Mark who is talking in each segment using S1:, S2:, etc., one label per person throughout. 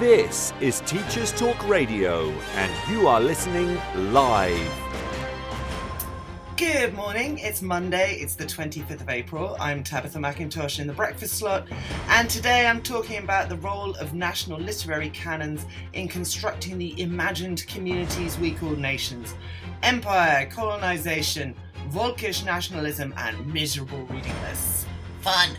S1: This is Teachers Talk Radio, and you are listening live.
S2: Good morning, it's Monday, it's the 25th of April. I'm Tabitha McIntosh in the breakfast slot, and today I'm talking about the role of national literary canons in constructing the imagined communities we call nations empire, colonization, Volkish nationalism, and miserable reading lists. Fun!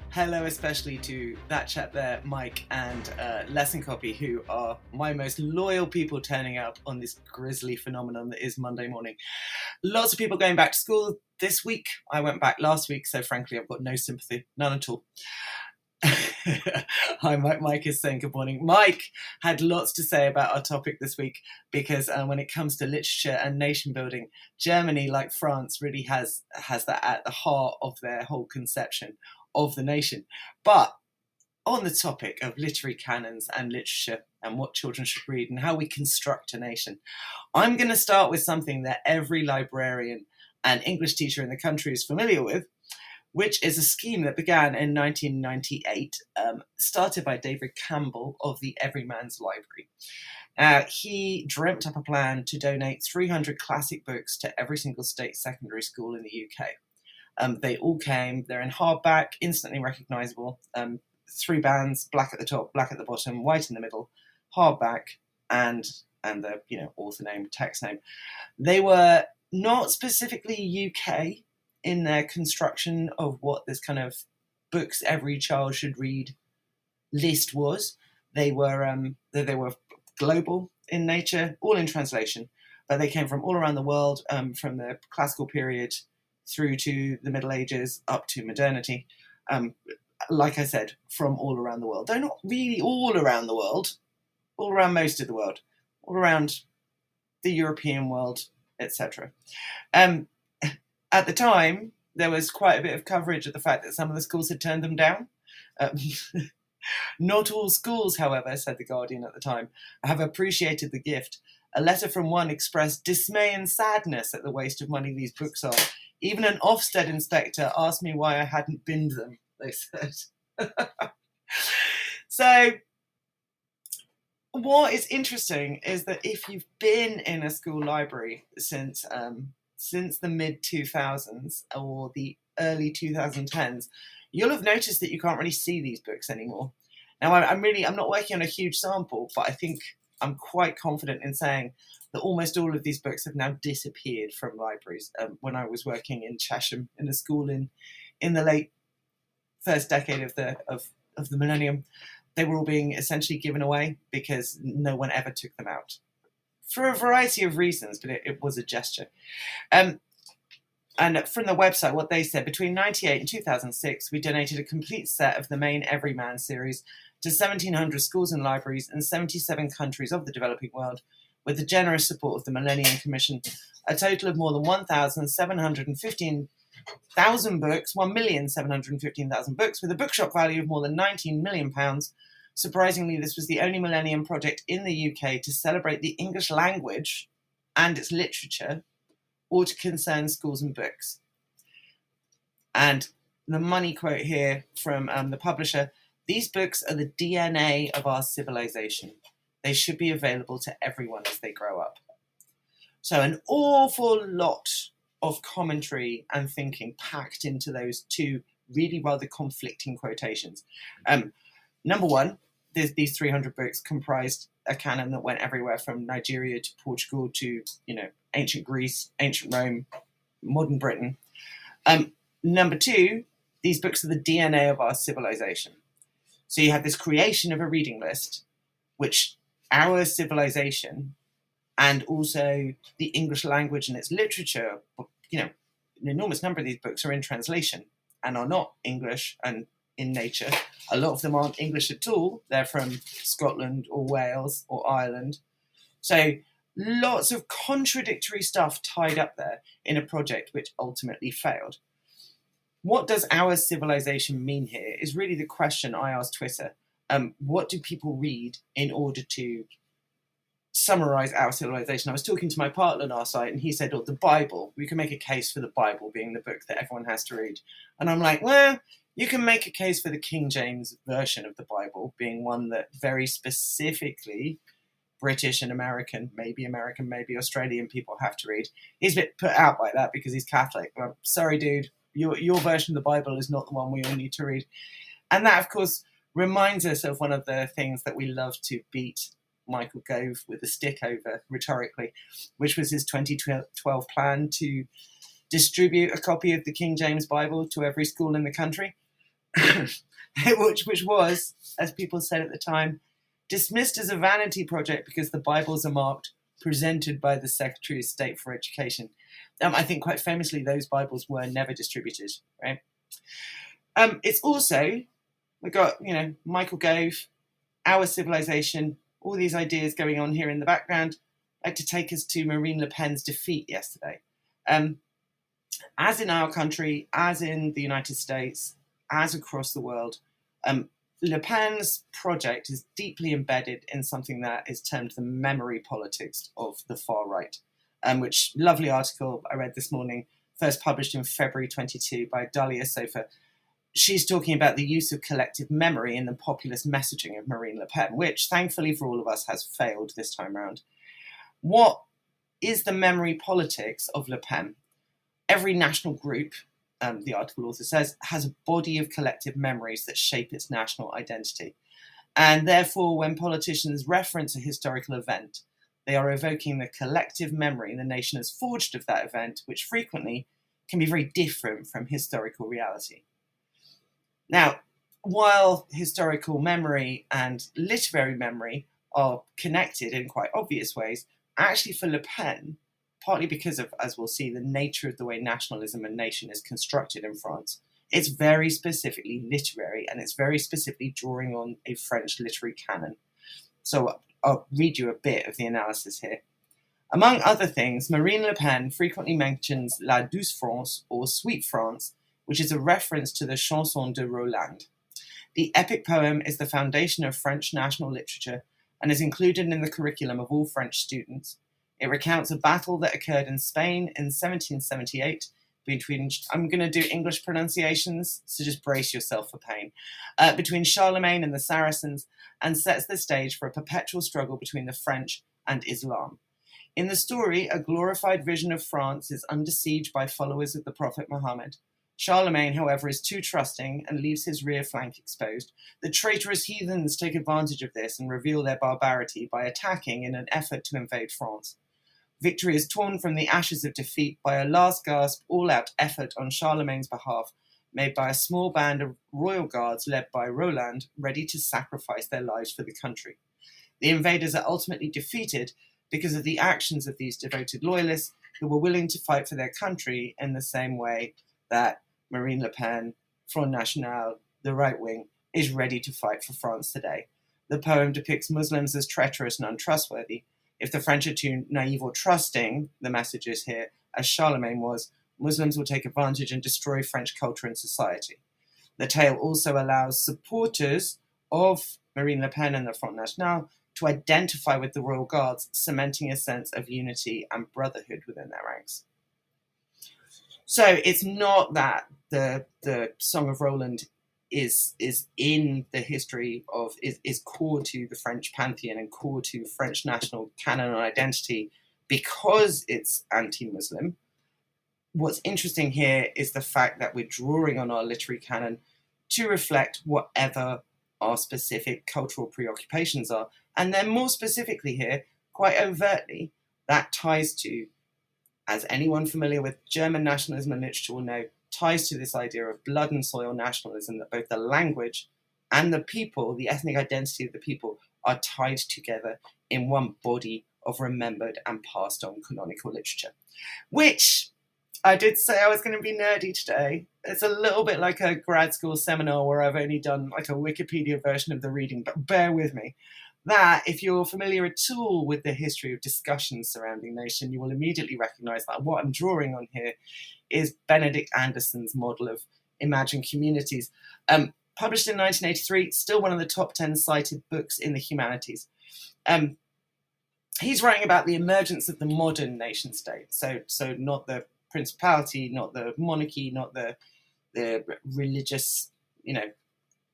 S2: hello especially to that chap there, Mike, and uh, Lesson Copy, who are my most loyal people turning up on this grisly phenomenon that is Monday morning. Lots of people going back to school this week. I went back last week, so frankly, I've got no sympathy, none at all. Hi, Mike. Mike is saying good morning. Mike had lots to say about our topic this week because uh, when it comes to literature and nation building, Germany, like France, really has has that at the heart of their whole conception of the nation. But on the topic of literary canons and literature and what children should read and how we construct a nation, I'm going to start with something that every librarian and English teacher in the country is familiar with, which is a scheme that began in 1998, um, started by David Campbell of the Everyman's Library. Uh, he dreamt up a plan to donate 300 classic books to every single state secondary school in the UK. Um, they all came, they're in hardback, instantly recognizable. Um, three bands, black at the top, black at the bottom, white in the middle, hardback, and and the you know author name, text name. They were not specifically UK in their construction of what this kind of books every child should read list was. They were um, they, they were global in nature, all in translation, but they came from all around the world, um, from the classical period through to the Middle Ages up to modernity. Um, like I said, from all around the world. They're not really all around the world, all around most of the world, all around the European world, etc. Um, at the time, there was quite a bit of coverage of the fact that some of the schools had turned them down. Um, not all schools, however, said The Guardian at the time, have appreciated the gift. A letter from one expressed dismay and sadness at the waste of money these books are. Even an Ofsted inspector asked me why I hadn't binned them, they said. so, what is interesting is that if you've been in a school library since um, since the mid 2000s or the early 2010s, you'll have noticed that you can't really see these books anymore. Now, I'm really I'm not working on a huge sample, but I think I'm quite confident in saying that almost all of these books have now disappeared from libraries. Um, when I was working in Chesham in a school in in the late first decade of the of, of the millennium, they were all being essentially given away because no one ever took them out for a variety of reasons, but it, it was a gesture. Um, and from the website, what they said between 98 and 2006, we donated a complete set of the main Everyman series to 1,700 schools and libraries in 77 countries of the developing world, with the generous support of the Millennium Commission. A total of more than 1,715,000 books, 1,715,000 books, with a bookshop value of more than 19 million pounds. Surprisingly, this was the only Millennium project in the UK to celebrate the English language and its literature or to concern schools and books. And the money quote here from um, the publisher these books are the DNA of our civilization. They should be available to everyone as they grow up. So, an awful lot of commentary and thinking packed into those two really rather conflicting quotations. Um, number one, these 300 books comprised a canon that went everywhere from Nigeria to Portugal to, you know, ancient Greece, ancient Rome, modern Britain. Um, number two, these books are the DNA of our civilization. So you have this creation of a reading list, which our civilization and also the English language and its literature, you know, an enormous number of these books are in translation and are not English and in nature. A lot of them aren't English at all. They're from Scotland or Wales or Ireland. So lots of contradictory stuff tied up there in a project which ultimately failed. What does our civilization mean here is really the question I asked Twitter. Um, what do people read in order to summarize our civilization? I was talking to my partner last night and he said, Oh, the Bible. We can make a case for the Bible being the book that everyone has to read. And I'm like, Well, you can make a case for the King James version of the Bible being one that very specifically British and American, maybe American, maybe Australian people have to read. He's a bit put out by that because he's Catholic. Well, sorry, dude, your your version of the Bible is not the one we all need to read. And that, of course, reminds us of one of the things that we love to beat Michael Gove with a stick over rhetorically, which was his 2012 plan to distribute a copy of the King James Bible to every school in the country, which, which was, as people said at the time, dismissed as a vanity project because the Bibles are marked presented by the Secretary of State for Education. Um, I think quite famously, those Bibles were never distributed, right? Um, it's also, we've got, you know, Michael Gove, Our Civilization, all these ideas going on here in the background, like to take us to Marine Le Pen's defeat yesterday. Um, as in our country, as in the United States, as across the world, um, Le Pen's project is deeply embedded in something that is termed the memory politics of the far right, um, which lovely article I read this morning, first published in February 22 by Dalia Sofa. She's talking about the use of collective memory in the populist messaging of Marine Le Pen, which thankfully for all of us has failed this time round. What is the memory politics of Le Pen? Every national group um, the article author says, has a body of collective memories that shape its national identity. And therefore, when politicians reference a historical event, they are evoking the collective memory the nation has forged of that event, which frequently can be very different from historical reality. Now, while historical memory and literary memory are connected in quite obvious ways, actually for Le Pen, partly because of, as we'll see, the nature of the way nationalism and nation is constructed in France. It's very specifically literary and it's very specifically drawing on a French literary canon. So I'll read you a bit of the analysis here. Among other things, Marine Le Pen frequently mentions La Douce France or Sweet France, which is a reference to the Chanson de Roland. The epic poem is the foundation of French national literature and is included in the curriculum of all French students. It recounts a battle that occurred in Spain in 1778 between, I'm going to do English pronunciations, so just brace yourself for pain, uh, between Charlemagne and the Saracens, and sets the stage for a perpetual struggle between the French and Islam. In the story, a glorified vision of France is under siege by followers of the Prophet Muhammad. Charlemagne, however, is too trusting and leaves his rear flank exposed. The traitorous heathens take advantage of this and reveal their barbarity by attacking in an effort to invade France. Victory is torn from the ashes of defeat by a last gasp, all out effort on Charlemagne's behalf, made by a small band of royal guards led by Roland, ready to sacrifice their lives for the country. The invaders are ultimately defeated because of the actions of these devoted loyalists who were willing to fight for their country in the same way that Marine Le Pen, Front National, the right wing, is ready to fight for France today. The poem depicts Muslims as treacherous and untrustworthy, if the French are too naive or trusting, the message is here, as Charlemagne was, Muslims will take advantage and destroy French culture and society. The tale also allows supporters of Marine Le Pen and the Front National to identify with the Royal Guards, cementing a sense of unity and brotherhood within their ranks. So it's not that the the Song of Roland is is in the history of is, is core to the French pantheon and core to French national canon and identity because it's anti-Muslim. What's interesting here is the fact that we're drawing on our literary canon to reflect whatever our specific cultural preoccupations are. And then more specifically here, quite overtly, that ties to, as anyone familiar with German nationalism and literature will know, ties to this idea of blood and soil nationalism that both the language and the people, the ethnic identity of the people, are tied together in one body of remembered and passed on canonical literature. Which I did say I was going to be nerdy today. It's a little bit like a grad school seminar where I've only done like a Wikipedia version of the reading, but bear with me. That, if you're familiar at all with the history of discussions surrounding nation, you will immediately recognize that what I'm drawing on here is Benedict Anderson's model of imagined communities. Um, published in 1983, still one of the top 10 cited books in the humanities. Um, he's writing about the emergence of the modern nation state. So, so not the principality, not the monarchy, not the the religious, you know,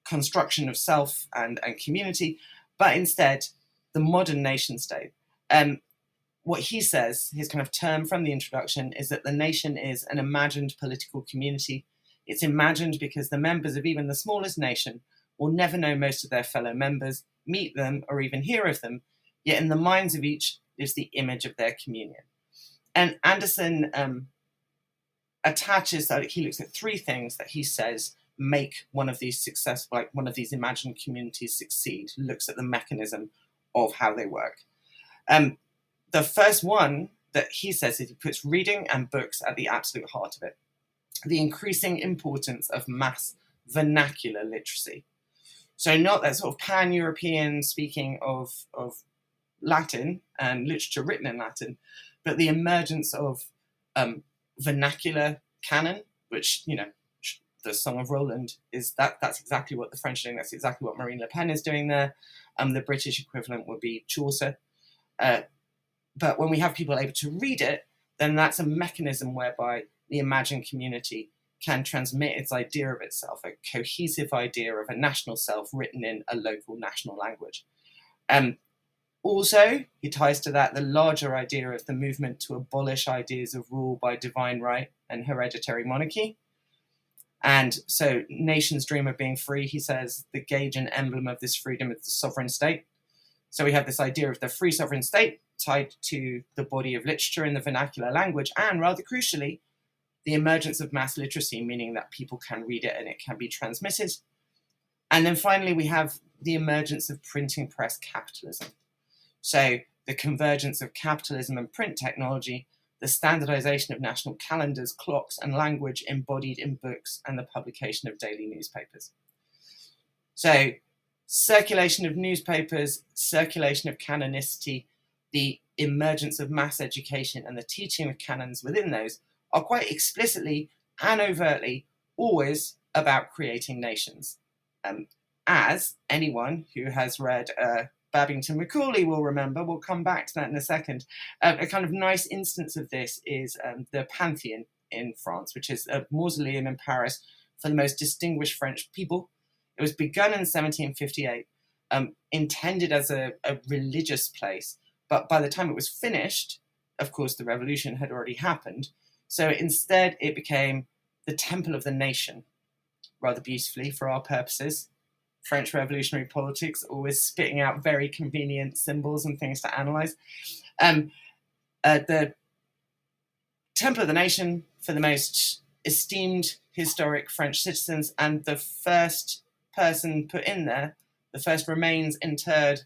S2: construction of self and, and community, but instead the modern nation state. Um, what he says, his kind of term from the introduction, is that the nation is an imagined political community. It's imagined because the members of even the smallest nation will never know most of their fellow members, meet them, or even hear of them, yet in the minds of each is the image of their communion. And Anderson um, attaches that he looks at three things that he says make one of these successful, like one of these imagined communities succeed. Looks at the mechanism of how they work. Um, the first one that he says is he puts reading and books at the absolute heart of it. The increasing importance of mass vernacular literacy. So not that sort of pan-European speaking of, of Latin and literature written in Latin, but the emergence of um, vernacular canon, which you know the Song of Roland is that that's exactly what the French are doing. That's exactly what Marine Le Pen is doing there. Um, the British equivalent would be Chaucer. Uh, but when we have people able to read it, then that's a mechanism whereby the imagined community can transmit its idea of itself, a cohesive idea of a national self written in a local national language. Um, also, he ties to that the larger idea of the movement to abolish ideas of rule by divine right and hereditary monarchy. And so, nations dream of being free, he says, the gauge and emblem of this freedom is the sovereign state. So, we have this idea of the free sovereign state tied to the body of literature in the vernacular language, and rather crucially, the emergence of mass literacy, meaning that people can read it and it can be transmitted. And then finally, we have the emergence of printing press capitalism. So, the convergence of capitalism and print technology, the standardization of national calendars, clocks, and language embodied in books, and the publication of daily newspapers. So, circulation of newspapers, circulation of canonicity, the emergence of mass education, and the teaching of canons within those are quite explicitly and overtly always about creating nations. Um, as anyone who has read uh, Babington Macaulay will remember. We'll come back to that in a second. Uh, a kind of nice instance of this is um, the Pantheon in France, which is a mausoleum in Paris for the most distinguished French people. It was begun in 1758, um, intended as a, a religious place, but by the time it was finished, of course, the revolution had already happened. So instead, it became the temple of the nation, rather beautifully for our purposes. French revolutionary politics, always spitting out very convenient symbols and things to analyze. Um, uh, the Temple of the Nation for the most esteemed historic French citizens, and the first person put in there, the first remains interred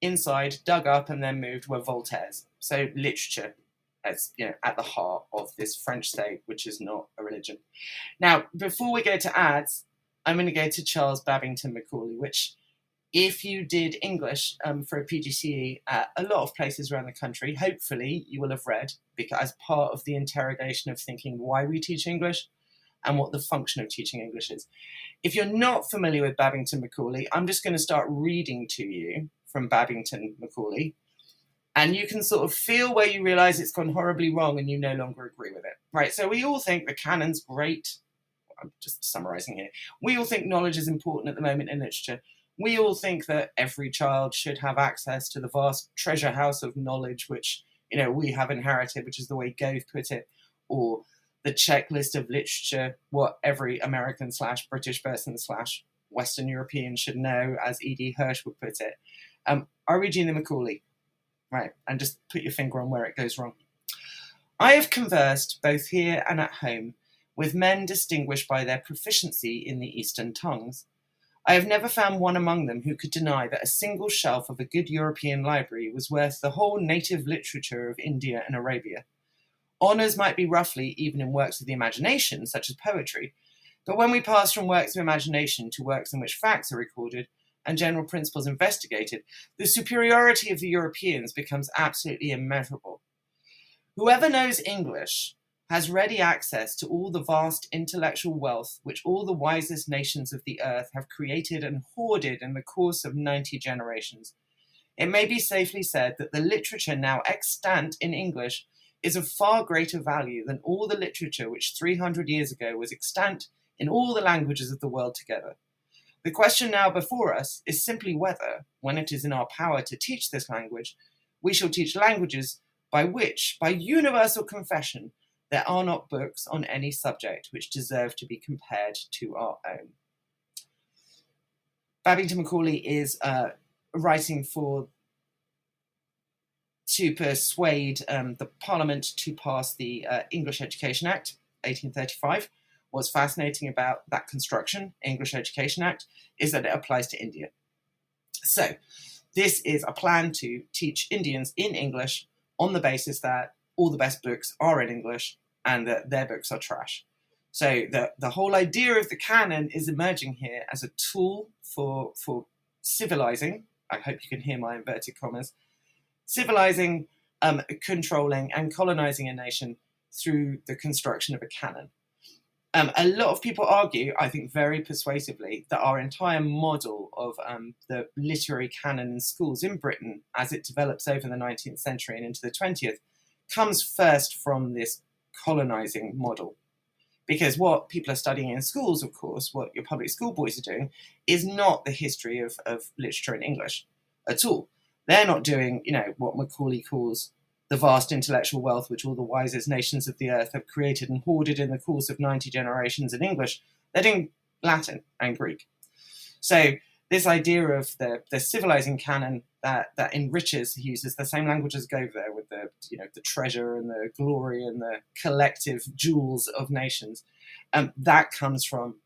S2: inside, dug up, and then moved were Voltaire's. So literature as you know at the heart of this French state, which is not a religion. Now, before we go to ads, I'm going to go to Charles Babington Macaulay, which, if you did English um, for a PGCE at a lot of places around the country, hopefully you will have read because as part of the interrogation of thinking why we teach English and what the function of teaching English is. If you're not familiar with Babington Macaulay, I'm just going to start reading to you from Babington Macaulay. And you can sort of feel where you realize it's gone horribly wrong and you no longer agree with it. Right. So we all think the canon's great I'm just summarizing here. We all think knowledge is important at the moment in literature. We all think that every child should have access to the vast treasure house of knowledge which you know we have inherited, which is the way Gove put it, or the checklist of literature, what every American slash British person slash Western European should know, as E.D. Hirsch would put it. Um, I read Gina Macaulay, right, and just put your finger on where it goes wrong. I have conversed both here and at home with men distinguished by their proficiency in the Eastern tongues. I have never found one among them who could deny that a single shelf of a good European library was worth the whole native literature of India and Arabia. Honours might be roughly even in works of the imagination, such as poetry, but when we pass from works of imagination to works in which facts are recorded and general principles investigated, the superiority of the Europeans becomes absolutely immeasurable. Whoever knows English has ready access to all the vast intellectual wealth which all the wisest nations of the earth have created and hoarded in the course of 90 generations. It may be safely said that the literature now extant in English is of far greater value than all the literature which 300 years ago was extant in all the languages of the world together. The question now before us is simply whether, when it is in our power to teach this language, we shall teach languages by which, by universal confession, there are not books on any subject which deserve to be compared to our own. Babington Macaulay is uh, writing for to persuade um, the Parliament to pass the uh, English Education Act, 1835. What's fascinating about that construction, English Education Act, is that it applies to India. So, this is a plan to teach Indians in English on the basis that all the best books are in English and that their books are trash. So the, the whole idea of the canon is emerging here as a tool for for civilizing. I hope you can hear my inverted commas. Civilizing, um, controlling, and colonizing a nation through the construction of a canon. Um, a lot of people argue, I think very persuasively, that our entire model of um, the literary canon in schools in Britain, as it develops over the 19th century and into the 20th, comes first from this colonizing model. Because what people are studying in schools, of course, what your public school boys are doing, is not the history of, of literature in English at all. They're not doing, you know, what Macaulay calls the vast intellectual wealth which all the wisest nations of the earth have created and hoarded in the course of 90 generations in English. They're doing Latin and Greek. So this idea of the, the civilizing canon that, that enriches, he uses the same language as Gove there with the, you know, the treasure and the glory and the collective jewels of nations. Um, that comes from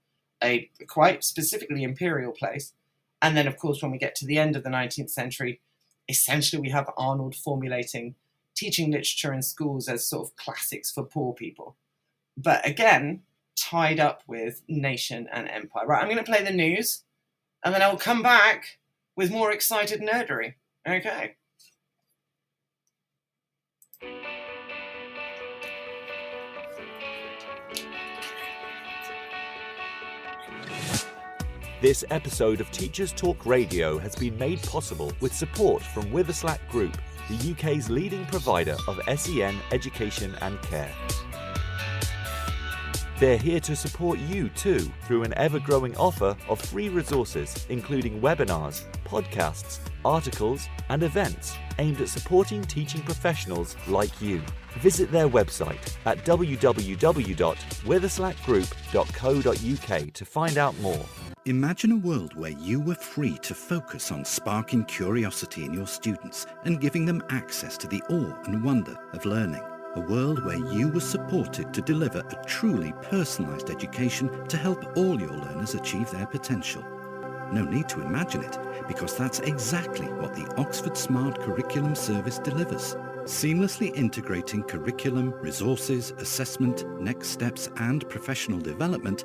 S2: a quite specifically imperial place. And then, of course, when we get to the end of the 19th century, essentially we have Arnold formulating teaching literature in schools as sort of classics for poor people. But again, tied up with nation and empire. Right, I'm going to play the news and then I'll come back with more excited nerdery. Okay.
S1: This episode of Teachers Talk Radio has been made possible with support from Witherslack Group, the UK's leading provider of SEN education and care. They're here to support you too through an ever growing offer of free resources, including webinars, podcasts, articles, and events aimed at supporting teaching professionals like you. Visit their website at www.witherslackgroup.co.uk to find out more.
S3: Imagine a world where you were free to focus on sparking curiosity in your students and giving them access to the awe and wonder of learning a world where you were supported to deliver a truly personalised education to help all your learners achieve their potential. No need to imagine it, because that's exactly what the Oxford Smart Curriculum Service delivers. Seamlessly integrating curriculum, resources, assessment, next steps and professional development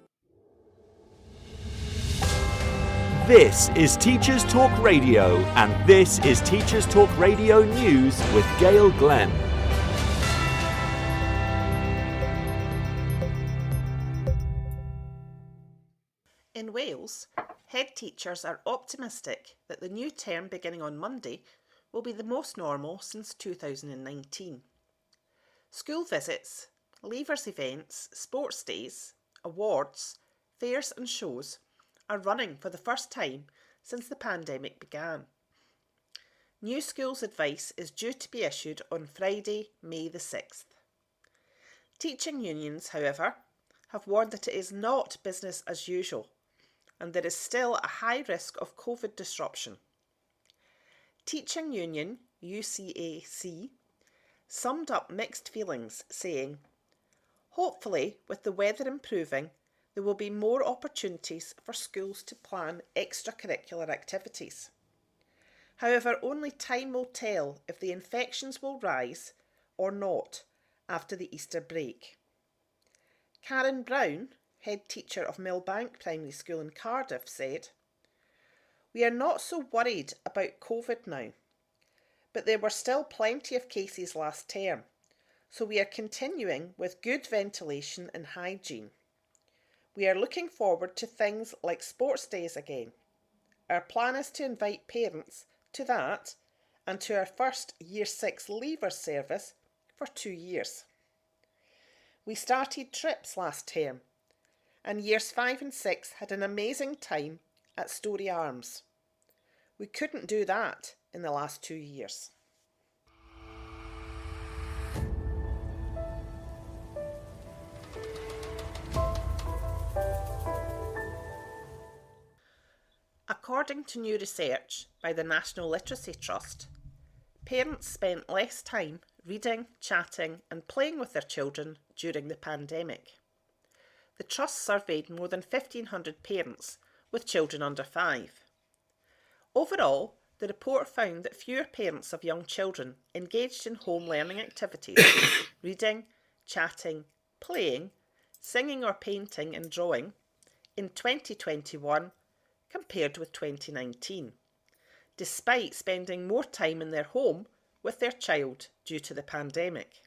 S1: This is Teachers Talk Radio, and this is Teachers Talk Radio News with Gail Glenn.
S4: In Wales, head teachers are optimistic that the new term beginning on Monday will be the most normal since 2019. School visits, leavers events, sports days, awards, fairs, and shows are running for the first time since the pandemic began. New schools advice is due to be issued on Friday, May the 6th. Teaching unions, however, have warned that it is not business as usual and there is still a high risk of COVID disruption. Teaching Union UCAC summed up mixed feelings, saying, Hopefully, with the weather improving, there will be more opportunities for schools to plan extracurricular activities. However, only time will tell if the infections will rise or not after the Easter break. Karen Brown, head teacher of Millbank Primary School in Cardiff, said, We are not so worried about COVID now, but there were still plenty of cases last term, so we are continuing with good ventilation and hygiene. We are looking forward to things like sports days again. Our plan is to invite parents to that and to our first Year 6 leavers service for two years. We started trips last term, and Years 5 and 6 had an amazing time at Storey Arms. We couldn't do that in the last two years. According to new research by the National Literacy Trust, parents spent less time reading, chatting, and playing with their children during the pandemic. The Trust surveyed more than 1,500 parents with children under five. Overall, the report found that fewer parents of young children engaged in home learning activities, reading, chatting, playing, singing or painting and drawing, in 2021 compared with 2019, despite spending more time in their home with their child due to the pandemic.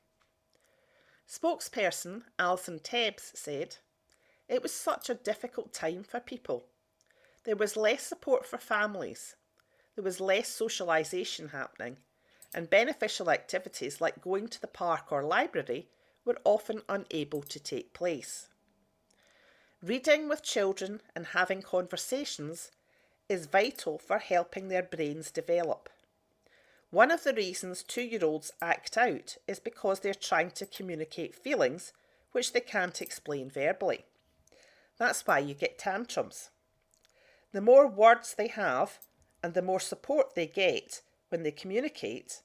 S4: Spokesperson Alison Tebbs said, It was such a difficult time for people. There was less support for families, there was less socialisation happening, and beneficial activities like going to the park or library were often unable to take place. Reading with children and having conversations is vital for helping their brains develop. One of the reasons two year olds act out is because they're trying to communicate feelings which they can't explain verbally. That's why you get tantrums. The more words they have and the more support they get when they communicate,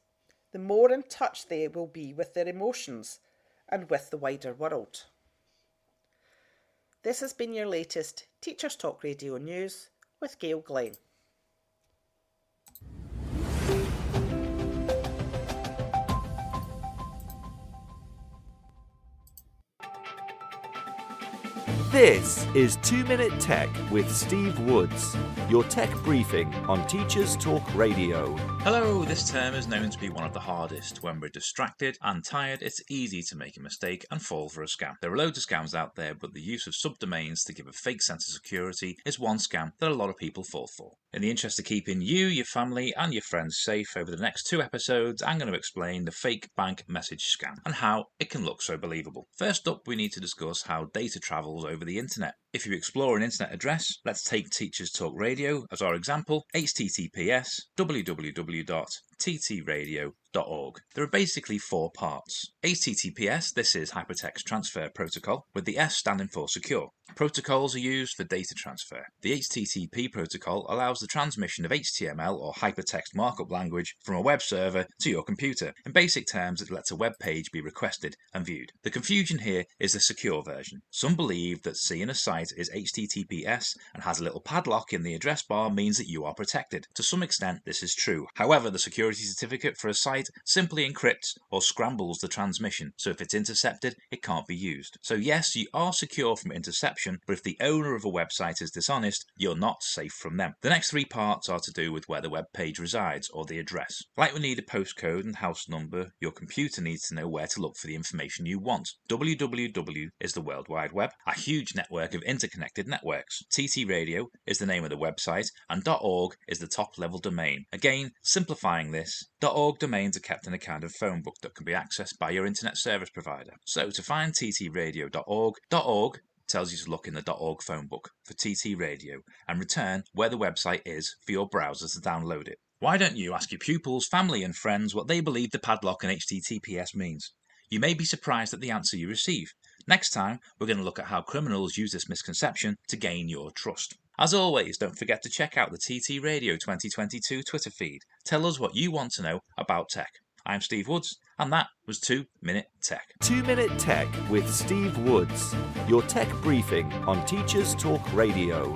S4: the more in touch they will be with their emotions and with the wider world. This has been your latest Teachers Talk Radio News with Gail Glenn.
S1: This is 2 Minute Tech with Steve Woods, your tech briefing on Teachers Talk Radio.
S5: Hello, this term is known to be one of the hardest. When we're distracted and tired, it's easy to make a mistake and fall for a scam. There are loads of scams out there, but the use of subdomains to give a fake sense of security is one scam that a lot of people fall for. In the interest of keeping you, your family, and your friends safe over the next two episodes, I'm going to explain the fake bank message scam and how it can look so believable. First up, we need to discuss how data travels over the internet. If you explore an internet address, let's take Teachers Talk Radio as our example, https www.ttradio.org. There are basically four parts. HTTPS, this is Hypertext Transfer Protocol, with the S standing for secure. Protocols are used for data transfer. The HTTP protocol allows the transmission of HTML or hypertext markup language from a web server to your computer. In basic terms, it lets a web page be requested and viewed. The confusion here is the secure version. Some believe that seeing a site is HTTPS and has a little padlock in the address bar means that you are protected. To some extent, this is true. However, the security certificate for a site simply encrypts or scrambles the transmission, so if it's intercepted, it can't be used. So yes, you are secure from interception but if the owner of a website is dishonest, you're not safe from them. The next three parts are to do with where the web page resides or the address. Like we need a postcode and house number, your computer needs to know where to look for the information you want. www is the World Wide Web, a huge network of interconnected networks. TT Radio is the name of the website, and .org is the top level domain. Again, simplifying this, .org domains are kept in a kind of phone book that can be accessed by your internet service provider. So to find ttradio.org, .org tells you to look in the .org phone book for TT Radio and return where the website is for your browser to download it. Why don't you ask your pupils, family, and friends what they believe the padlock and HTTPS means? You may be surprised at the answer you receive. Next time, we're going to look at how criminals use this misconception to gain your trust. As always, don't forget to check out the TT Radio 2022 Twitter feed. Tell us what you want to know about tech. I'm Steve Woods, and that was 2 Minute Tech.
S1: 2 Minute Tech with Steve Woods, your tech briefing on Teachers Talk Radio.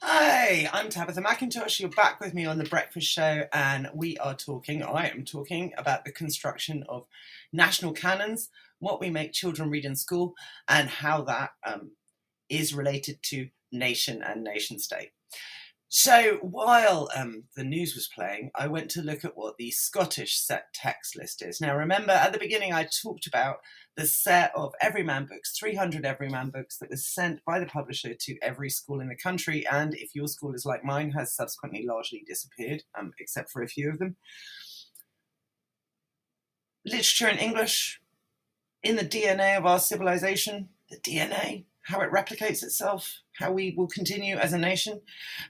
S2: Hi, I'm Tabitha McIntosh. You're back with me on The Breakfast Show, and we are talking, I am talking about the construction of national canons, what we make children read in school, and how that um, is related to nation and nation state. So while um, the news was playing, I went to look at what the Scottish set text list is. Now, remember at the beginning, I talked about the set of Everyman books, 300 Everyman books that was sent by the publisher to every school in the country. And if your school is like mine, has subsequently largely disappeared, um, except for a few of them. Literature in English, in the DNA of our civilization, the DNA, how it replicates itself, how we will continue as a nation.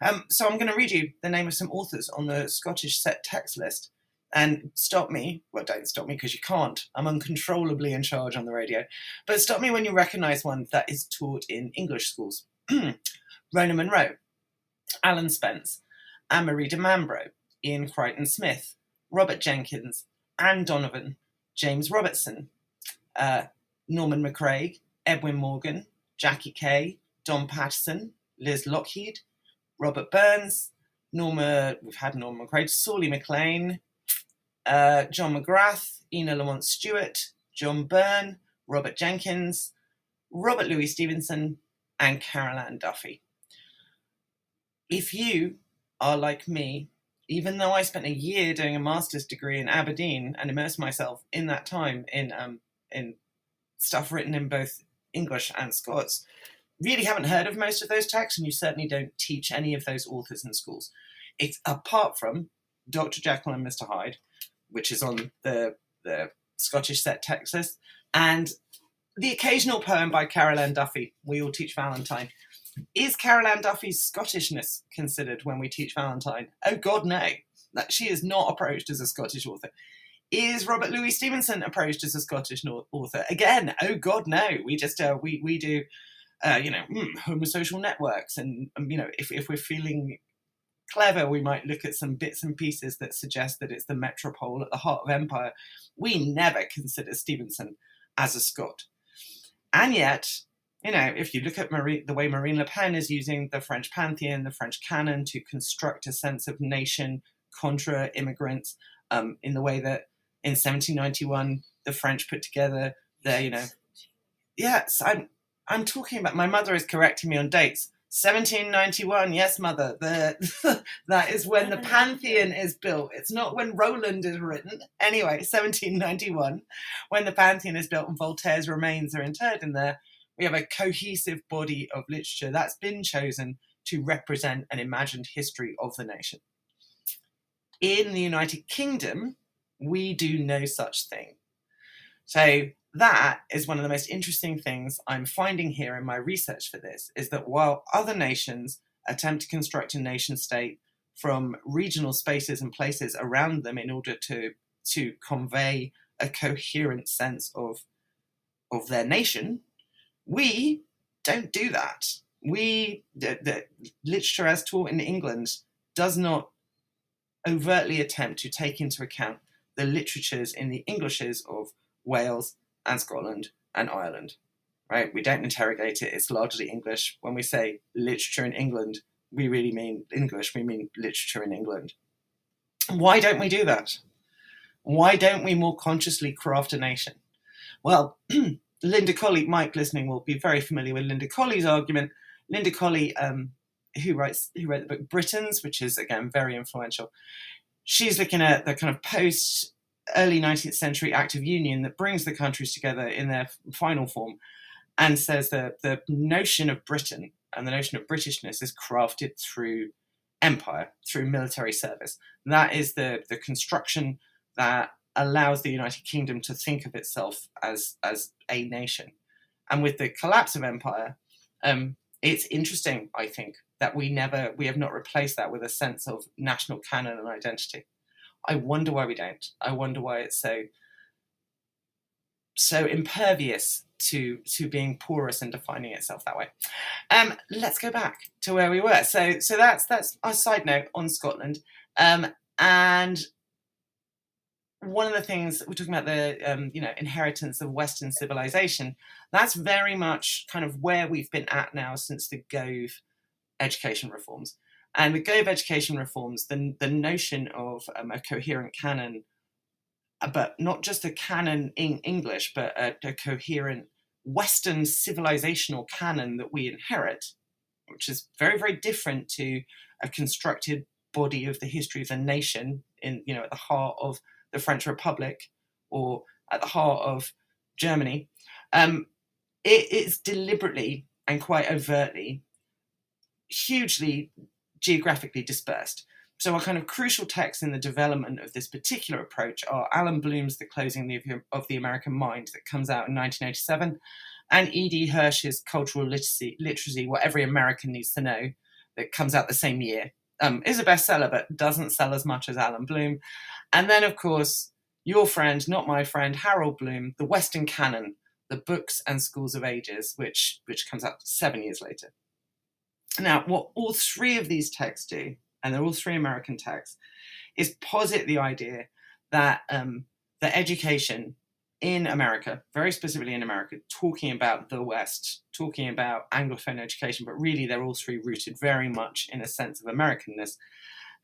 S2: Um, so I'm going to read you the name of some authors on the Scottish set text list. And stop me, well, don't stop me because you can't. I'm uncontrollably in charge on the radio. But stop me when you recognise one that is taught in English schools. Rona Munro, Alan Spence, Anne Marie di Mambro, Iain Crichton Smith, Robert Jenkins, Anne Donovan, James Robertson, uh, Norman MacCaig, Edwin Morgan, Jackie Kay, Don Paterson, Liz Lochhead, Robert Burns, Norma, we've had Norma MacCaig, Sorley MacLean, uh, John McGrath, Ena Lamont Stewart, John Byrne, Robert Jenkins, Robert Louis Stevenson, and Carol Ann Duffy. If you are like me, even though I spent a year doing a master's degree in Aberdeen and immersed myself in that time in um, in stuff written in both English and Scots, really haven't heard of most of those texts, and you certainly don't teach any of those authors in schools. It's apart from Dr. Jekyll and Mr. Hyde, which is on the, the Scottish set text list, and the occasional poem by Carol Ann Duffy, We All Teach Valentine. Is Carol Ann Duffy's Scottishness considered when we teach Valentine? Oh God, no. That she is not approached as a Scottish author. Is Robert Louis Stevenson approached as a Scottish author? Again, oh God, no. We just uh, we we do, uh, you know, mm, homosocial networks, and um, you know, if if we're feeling clever, we might look at some bits and pieces that suggest that it's the metropole at the heart of empire. We never consider Stevenson as a Scot, and yet. You know, if you look at Marie, the way Marine Le Pen is using the French pantheon, the French canon to construct a sense of nation contra immigrants, um, in the way that in 1791 the French put together their, you know, yes, I'm I'm talking about. My mother is correcting me on dates. 1791, yes, mother. The, that is when the Pantheon is built. It's not when Roland is written. Anyway, 1791, when the Pantheon is built and Voltaire's remains are interred in there, we have a cohesive body of literature that's been chosen to represent an imagined history of the nation. In the United Kingdom, we do no such thing. So that is one of the most interesting things I'm finding here in my research for this is that while other nations attempt to construct a nation state from regional spaces and places around them in order to to convey a coherent sense of of their nation. We don't do that. We the, the literature as taught in England does not overtly attempt to take into account the literatures in the Englishes of Wales and Scotland and Ireland. Right? We don't interrogate it. It's largely English. When we say literature in England, we really mean English. We mean literature in England. Why don't we do that? Why don't we more consciously craft a nation? Well, Linda Colley, Mike listening will be very familiar with Linda Colley's argument. Linda Colley, um, who writes who wrote the book Britons, which is again very influential. She's looking at the kind of post early 19th century Act of Union that brings the countries together in their final form and says that the notion of Britain and the notion of Britishness is crafted through empire, through military service. That is the, the construction that allows the United Kingdom to think of itself as, as a nation. And with the collapse of empire, um, it's interesting, I think, that we never we have not replaced that with a sense of national canon and identity. I wonder why we don't. I wonder why it's so so impervious to to being porous and defining itself that way. Um, let's go back to where we were. So so that's that's our side note on Scotland. Um, and one of the things we're talking about the um, you know inheritance of Western civilization. That's very much kind of where we've been at now since the Gove education reforms. And with Gove education reforms, the, the notion of um, a coherent canon, uh, but not just a canon in English, but a, a coherent Western civilizational canon that we inherit, which is very, very different to a constructed body of the history of the nation in, you know, at the heart of the French Republic or at the heart of Germany. Um, it is deliberately and quite overtly hugely geographically dispersed. So, a kind of crucial texts in the development of this particular approach are Allan Bloom's The Closing of the American Mind, that comes out in 1987, and E.D. Hirsch's Cultural Literacy, Literacy What Every American Needs to Know, that comes out the same year. Um, is a bestseller, but doesn't sell as much as Allan Bloom. And then, of course, your friend, not my friend, Harold Bloom, The Western Canon, The Books and Schools of Ages, which, which comes out seven years later. Now, what all three of these texts do, and they're all three American texts, is posit the idea that um, the education in America, very specifically in America, talking about the West, talking about Anglophone education, but really they're all three rooted very much in a sense of Americanness,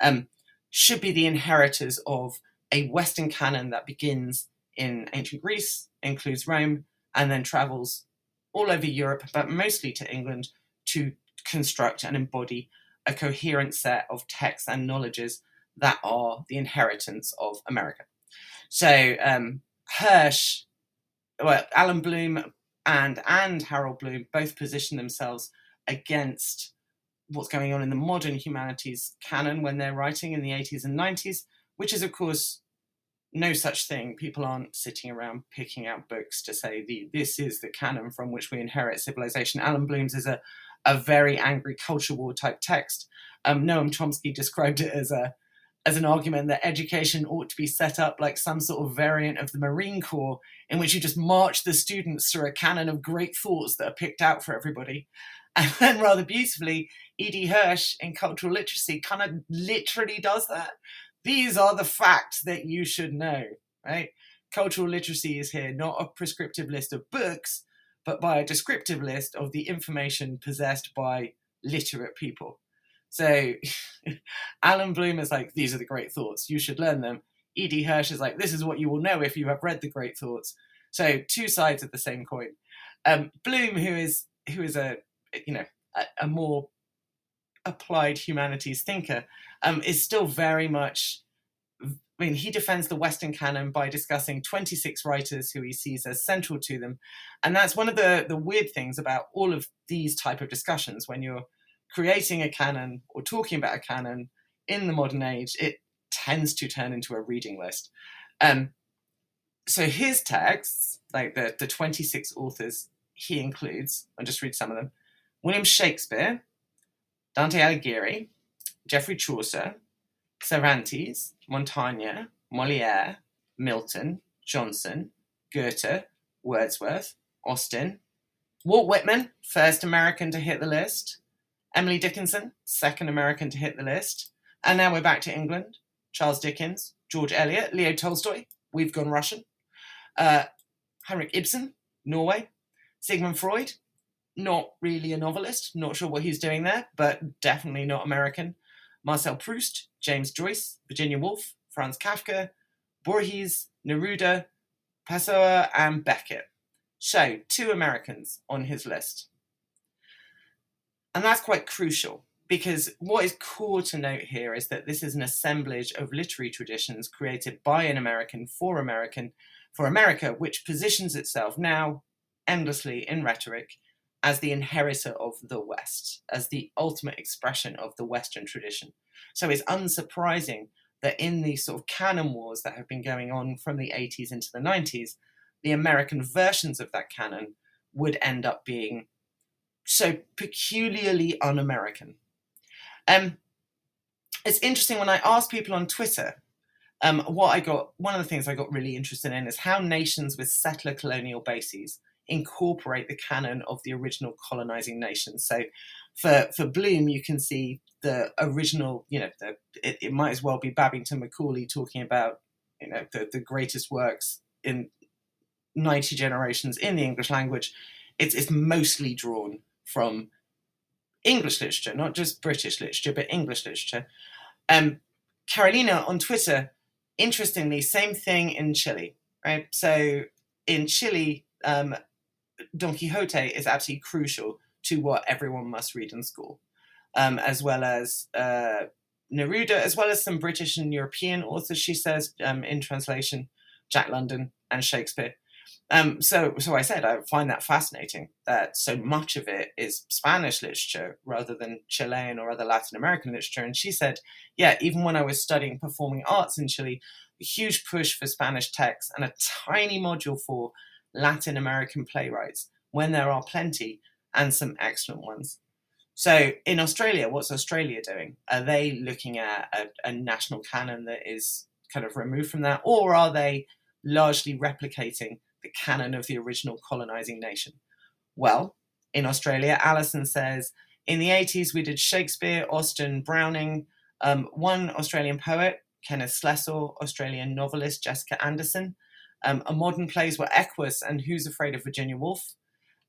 S2: um, should be the inheritors of a Western canon that begins in ancient Greece, includes Rome, and then travels all over Europe, but mostly to England to construct and embody a coherent set of texts and knowledges that are the inheritance of America. So um, Hirsch, well, Allan Bloom and and Harold Bloom both position themselves against what's going on in the modern humanities canon when they're writing in the 80s and 90s, which is of course no such thing. People aren't sitting around picking out books to say the this is the canon from which we inherit civilization. Allan Bloom's is a a very angry culture war type text. Um, Noam Chomsky described it as a as an argument that education ought to be set up like some sort of variant of the Marine Corps, in which you just march the students through a canon of great thoughts that are picked out for everybody. And then, rather beautifully, E.D. Hirsch in cultural literacy kind of literally does that. These are the facts that you should know, right? Cultural literacy is here, not a prescriptive list of books, but by a descriptive list of the information possessed by literate people. So Allan Bloom is like, these are the great thoughts, you should learn them. E.D. Hirsch is like, this is what you will know if you have read the great thoughts. So two sides of the same coin. Um, Bloom, who is who is a you know a, a more applied humanities thinker, um, is still very much I mean, he defends the Western canon by discussing 26 writers who he sees as central to them. And that's one of the, the weird things about all of these type of discussions when you're creating a canon or talking about a canon in the modern age, it tends to turn into a reading list. Um, so his texts, like the, the 26 authors he includes, I'll just read some of them William Shakespeare, Dante Alighieri, Geoffrey Chaucer, Cervantes, Montaigne, Moliere, Milton, Johnson, Goethe, Wordsworth, Austen, Walt Whitman, first American to hit the list, Emily Dickinson, second American to hit the list, and now we're back to England. Charles Dickens, George Eliot, Leo Tolstoy, we've gone Russian, uh, Henrik Ibsen, Norway, Sigmund Freud, not really a novelist, not sure what he's doing there, but definitely not American. Marcel Proust, James Joyce, Virginia Woolf, Franz Kafka, Borges, Neruda, Pessoa, and Beckett. So, two Americans on his list. And that's quite crucial because what is core to note here is that this is an assemblage of literary traditions created by an American for American for America, which positions itself now endlessly in rhetoric as the inheritor of the West, as the ultimate expression of the Western tradition. So it's unsurprising that in these sort of canon wars that have been going on from the 80s into the 90s, the American versions of that canon would end up being so peculiarly un American. Um, it's interesting when I ask people on Twitter um, what I got, one of the things I got really interested in is how nations with settler colonial bases incorporate the canon of the original colonizing nations. So for, for Bloom, you can see the original, you know, the, it, it might as well be Babington Macaulay talking about, you know, the, the greatest works in 90 generations in the English language. It's, it's mostly drawn from English literature, not just British literature, but English literature. Um, Carolina on Twitter, interestingly, same thing in Chile, right? So in Chile, um, Don Quixote is absolutely crucial to what everyone must read in school, um, as well as uh, Neruda, as well as some British and European authors, she says, um, in translation, Jack London and Shakespeare. Um, so, so I said I find that fascinating that so much of it is Spanish literature rather than Chilean or other Latin American literature. And she said, yeah, even when I was studying performing arts in Chile, a huge push for Spanish texts and a tiny module for Latin American playwrights when there are plenty and some excellent ones. So in Australia, what's Australia doing? Are they looking at a, a national canon that is kind of removed from that, or are they largely replicating the canon of the original colonizing nation? Well, in Australia, Alison says in the 80s we did Shakespeare, Austen, Browning, um, one Australian poet, Kenneth Slessor, Australian novelist Jessica Anderson. Um, a modern plays were Equus and Who's Afraid of Virginia Woolf.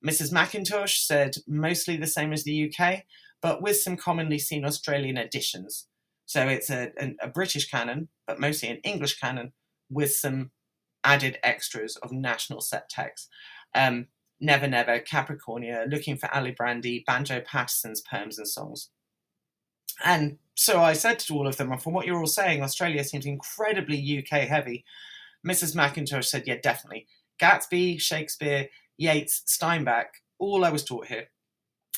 S2: Mrs. McIntosh said mostly the same as the UK, but with some commonly seen Australian additions. So it's a, a, British canon, but mostly an English canon with some added extras of national set text. Um, Never Never, Capricornia, Looking for Alibrandi, Banjo Paterson's poems and songs. And so I said to all of them, from what you're all saying, Australia seems incredibly UK heavy. Mrs. McIntosh said, yeah, definitely. Gatsby, Shakespeare, Yeats, Steinbeck, all I was taught here.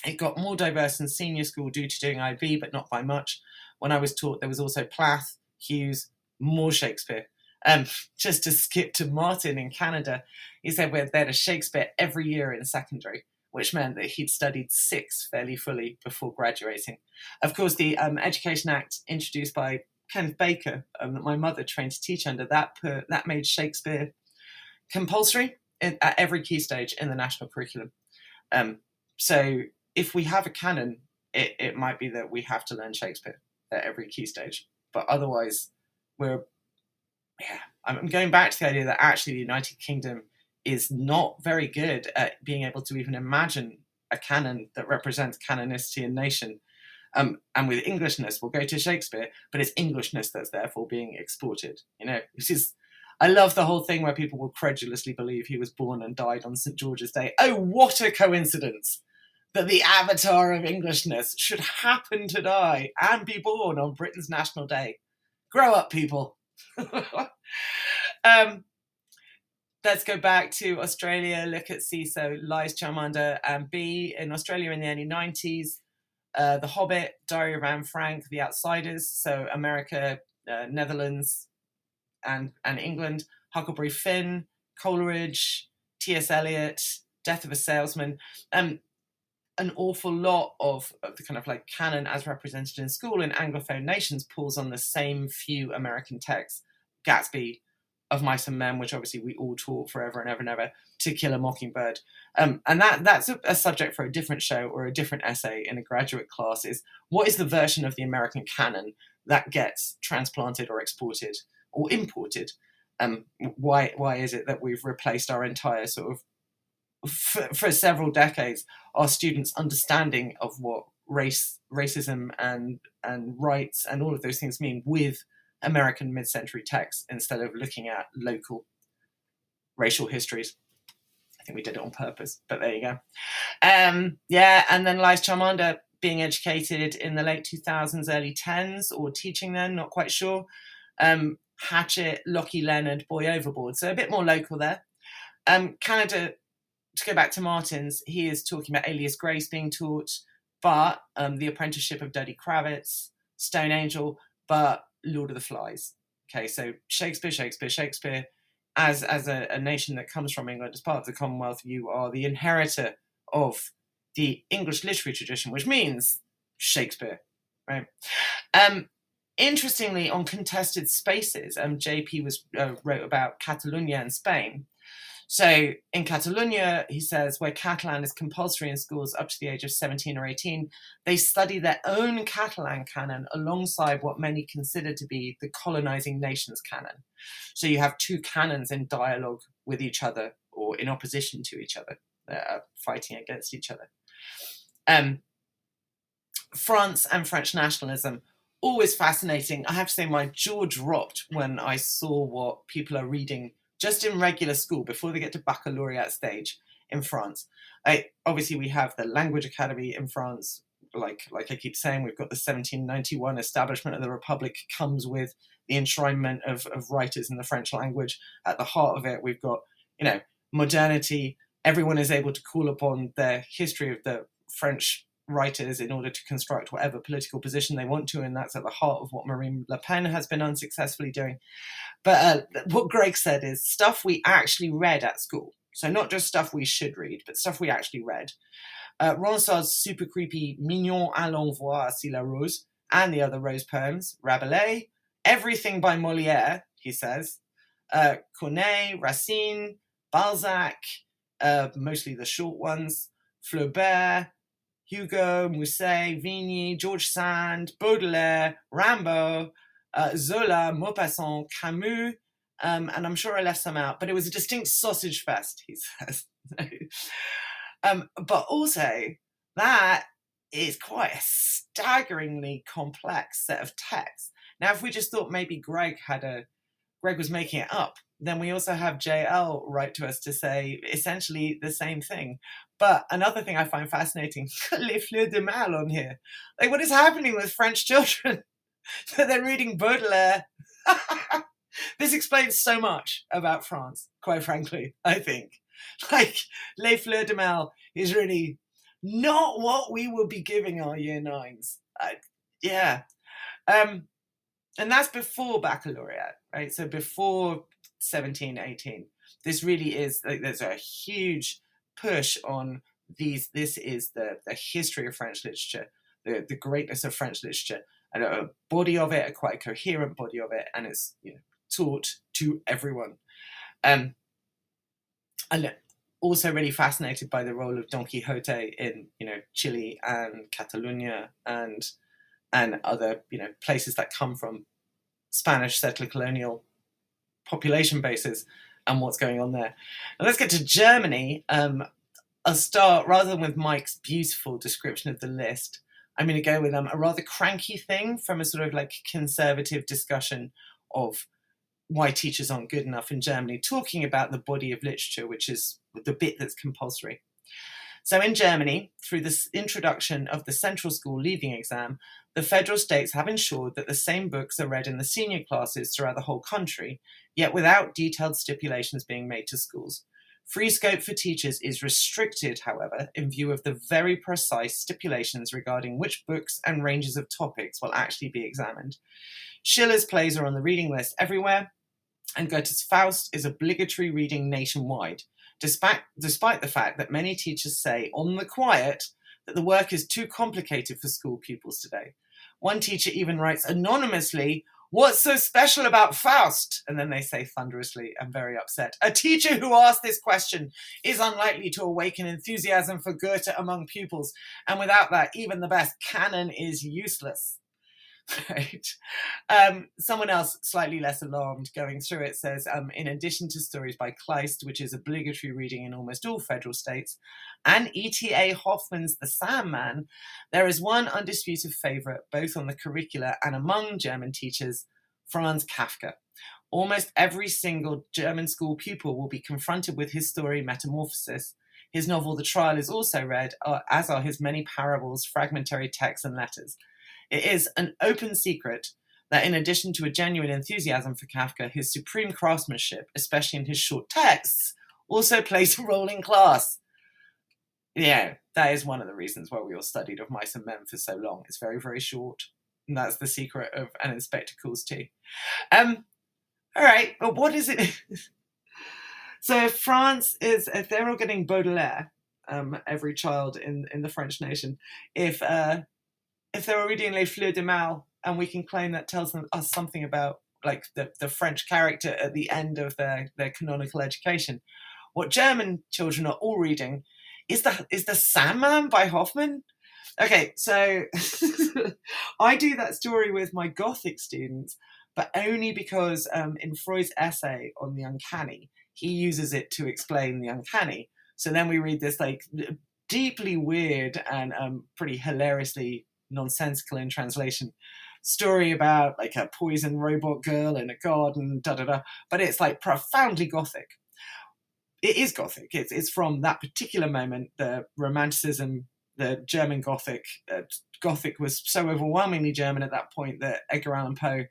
S2: It got more diverse in senior school due to doing IB, but not by much. When I was taught, there was also Plath, Hughes, more Shakespeare. Um, just to skip to Martin in Canada, he said we had a Shakespeare every year in secondary, which meant that he'd studied six fairly fully before graduating. Of course, the um, Education Act introduced by Kenneth Baker, um, that my mother trained to teach under, that that made Shakespeare compulsory in, at every key stage in the national curriculum. Um, so if we have a canon, it, it might be that we have to learn Shakespeare at every key stage, but otherwise, we're yeah, I'm going back to the idea that actually the United Kingdom is not very good at being able to even imagine a canon that represents canonicity and nation. Um, and with Englishness, we'll go to Shakespeare, but it's Englishness that's therefore being exported. You know, which is, I love the whole thing where people will credulously believe he was born and died on St George's Day. Oh, what a coincidence that the avatar of Englishness should happen to die and be born on Britain's National Day. Grow up, people. um, let's go back to Australia. Look at C. So Lies, Charmander, and B. In Australia in the early 90s, uh, The Hobbit, Diary of Anne Frank, The Outsiders. So America, uh, Netherlands, and, and England. Huckleberry Finn, Coleridge, T.S. Eliot, Death of a Salesman. Um, an awful lot of, of, the kind of like canon as represented in school in Anglophone nations pulls on the same few American texts Gatsby, Of Mice and Men, which obviously we all taught forever and ever and ever, To Kill a Mockingbird. Um, and that that's a, a, subject for a different show or a different essay in a graduate class is what is the version of the American canon that gets transplanted or exported or imported? Um, why why is it that we've replaced our entire sort of for, for several decades our students' understanding of what race, racism, and and rights and all of those things mean with American mid-century texts instead of looking at local racial histories. I think we did it on purpose, but there you go. Um, yeah, and then Lise Charmander being educated in the late 2000s, early 10s, or teaching then, not quite sure. Um, Hatchet, Lockie Leonard, Boy Overboard. So a bit more local there. Um, Canada to go back to Martin's, he is talking about Alias Grace being taught, but um, the apprenticeship of Duddy Kravitz, Stone Angel, but Lord of the Flies. Okay, so Shakespeare, Shakespeare, Shakespeare, as as a, a nation that comes from England, as part of the Commonwealth, you are the inheritor of the English literary tradition, which means Shakespeare, right? Um, interestingly, on contested spaces, um, JP was uh, wrote about Catalonia and Spain, so in Catalonia, he says, where Catalan is compulsory in schools up to the age of 17 or 18, they study their own Catalan canon alongside what many consider to be the colonizing nations canon. So you have two canons in dialogue with each other or in opposition to each other, uh, fighting against each other. Um, France and French nationalism, always fascinating. I have to say, my jaw dropped when I saw what people are reading just in regular school before they get to baccalaureate stage in France. I, obviously, we have the language academy in France. Like, like I keep saying, we've got the 1791 establishment of the Republic comes with the enshrinement of, of writers in the French language. At the heart of it, we've got, you know, modernity. Everyone is able to call upon the history of the French writers in order to construct whatever political position they want to, and that's at the heart of what Marine Le Pen has been unsuccessfully doing. But uh, what Greg said is stuff we actually read at school. So not just stuff we should read, but stuff we actually read. Uh, Ronsard's super creepy Mignonne allons voir si la rose and the other rose poems, Rabelais, everything by Molière, he says, uh, Corneille, Racine, Balzac, uh, mostly the short ones, Flaubert, Hugo, Musset, Vigny, George Sand, Baudelaire, Rimbaud, uh, Zola, Maupassant, Camus, um, and I'm sure I left some out, but it was a distinct sausage fest, he says. um, but also, that is quite a staggeringly complex set of texts. Now, if we just thought maybe Greg had a Greg was making it up, then we also have JL write to us to say essentially the same thing. But another thing I find fascinating, Les Fleurs du Mal on here. Like, what is happening with French children? that they're reading Baudelaire. this explains so much about France, quite frankly, I think. Like, Les Fleurs du Mal is really not what we will be giving our year nines. Uh, yeah. Um, and that's before baccalaureate, right? So before 17, 18. This really is, like, there's a huge push on these. This is the, the history of French literature, the, the greatness of French literature and a body of it, a quite coherent body of it, and it's you know, taught to everyone. Um, and also really fascinated by the role of Don Quixote in you know Chile and Catalonia and and other you know places that come from Spanish settler colonial population bases and what's going on there. And let's get to Germany. Um, I'll start rather than with Mike's beautiful description of the list. I'm going to go with um, a rather cranky thing from a sort of like conservative discussion of why teachers aren't good enough in Germany, talking about the body of literature, which is the bit that's compulsory. So in Germany, through the introduction of the central school leaving exam, the federal states have ensured that the same books are read in the senior classes throughout the whole country, yet without detailed stipulations being made to schools. Free scope for teachers is restricted, however, in view of the very precise stipulations regarding which books and ranges of topics will actually be examined. Schiller's plays are on the reading list everywhere, and Goethe's Faust is obligatory reading nationwide, despite, despite the fact that many teachers say, on the quiet, that the work is too complicated for school pupils today. One teacher even writes anonymously, What's so special about Faust? And then they say thunderously, I'm very upset. A teacher who asks this question is unlikely to awaken enthusiasm for Goethe among pupils, and without that, even the best canon is useless. right? Um, someone else, slightly less alarmed, going through it says, um, in addition to stories by Kleist, which is obligatory reading in almost all federal states, and E.T.A. Hoffmann's The Sandman, there is one undisputed favourite, both on the curricula and among German teachers, Franz Kafka. Almost every single German school pupil will be confronted with his story Metamorphosis. His novel The Trial is also read, uh, as are his many parables, fragmentary texts, and letters. It is an open secret that, in addition to a genuine enthusiasm for Kafka, his supreme craftsmanship, especially in his short texts, also plays a role in class. Yeah, that is one of the reasons why we all studied of mice and men for so long. It's very, very short. And that's the secret of an Inspector Calls too. Um, all right, but what is it? so France is, if they're all getting Baudelaire, um, every child in, in the French nation, if uh, if they're reading Les Fleurs du Mal, and we can claim that tells them us something about like the, the French character at the end of their, their canonical education. What German children are all reading is the is the Sandman by Hoffmann. Okay, so I do that story with my Gothic students, but only because um, in Freud's essay on the uncanny, he uses it to explain the uncanny. So then we read this like deeply weird and um, pretty hilariously nonsensical in translation story about like a poison robot girl in a garden, da da da. But it's like profoundly gothic. It is gothic. It's it's from that particular moment, the romanticism, the German Gothic. Uh, gothic was so overwhelmingly German at that point that Edgar Allan Poe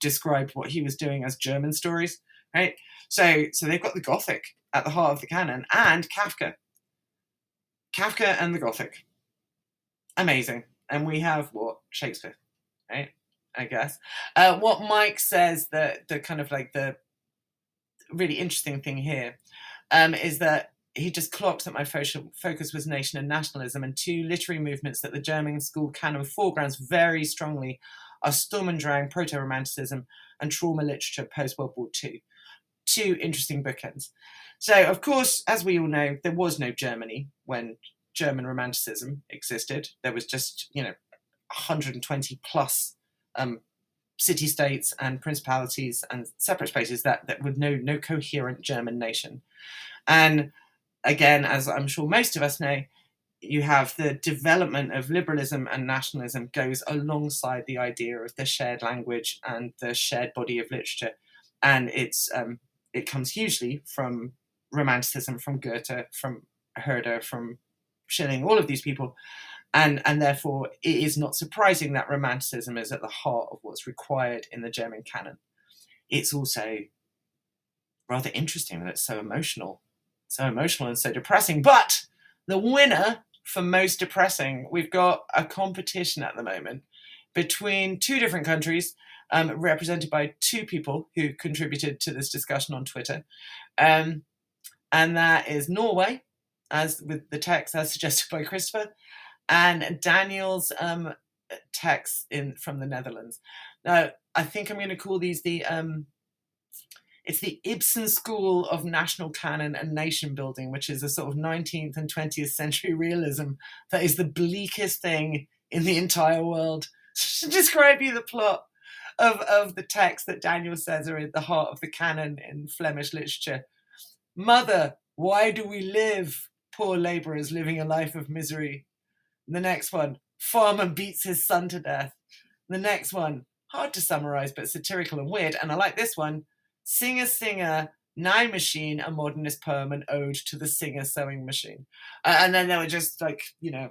S2: described what he was doing as German stories. Right. So so they've got the Gothic at the heart of the canon and Kafka. Kafka and the Gothic. Amazing and we have what Shakespeare, right? I guess. Uh, what Mike says that the kind of like the really interesting thing here um, is that he just clocked that my focus was nation and nationalism, and two literary movements that the German school canon foregrounds very strongly are Sturm und Drang, proto romanticism, and trauma literature post World War II. Two interesting bookends. So, of course, as we all know, there was no Germany when German Romanticism existed. There was just, you know, 120 plus um, city states and principalities and separate spaces that, that with no no coherent German nation. And again, as I'm sure most of us know, you have the development of liberalism and nationalism goes alongside the idea of the shared language and the shared body of literature, and it's um, it comes hugely from Romanticism, from Goethe, from Herder, from Schelling, all of these people. And, and therefore, it is not surprising that Romanticism is at the heart of what's required in the German canon. It's also rather interesting that it's so emotional, so emotional and so depressing. But the winner for most depressing, we've got a competition at the moment between two different countries, um, represented by two people who contributed to this discussion on Twitter. Um, and that is Norway as with the text as suggested by Christopher, and Daniel's um, text in from the Netherlands. Now, I think I'm going to call these the um, it's the Ibsen School of National Canon and Nation Building, which is a sort of 19th and 20th century realism that is the bleakest thing in the entire world. to describe you the plot of, of the text that Daniel says are at the heart of the canon in Flemish literature. Mother, why do we live? Poor labourers living a life of misery. The next one, farmer beats his son to death. The next one, hard to summarize but satirical and weird. And I like this one, singer singer nine machine, a modernist poem, an ode to the singer sewing machine. Uh, and then there were just like you know,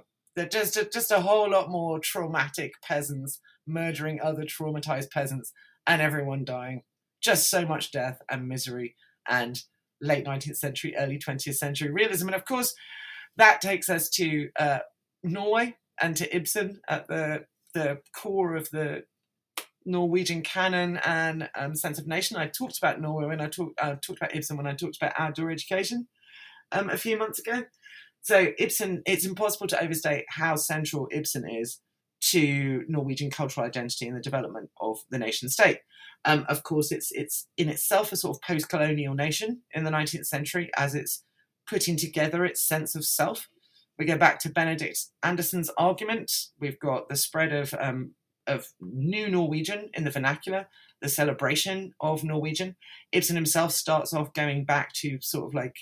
S2: just just a whole lot more traumatic peasants murdering other traumatized peasants and everyone dying. Just so much death and misery and late 19th century, early 20th century realism. And of course, that takes us to uh, Norway and to Ibsen at the, the core of the Norwegian canon and um, sense of nation. I talked about Norway when I talked, uh, talked about Ibsen when I talked about outdoor education um, a few months ago. So Ibsen, it's impossible to overstate how central Ibsen is to Norwegian cultural identity and the development of the nation state. Um, of course, it's it's in itself a sort of post-colonial nation in the 19th century as it's putting together its sense of self. We go back to Benedict Anderson's argument. We've got the spread of um, of new Norwegian in the vernacular, the celebration of Norwegian. Ibsen himself starts off going back to sort of like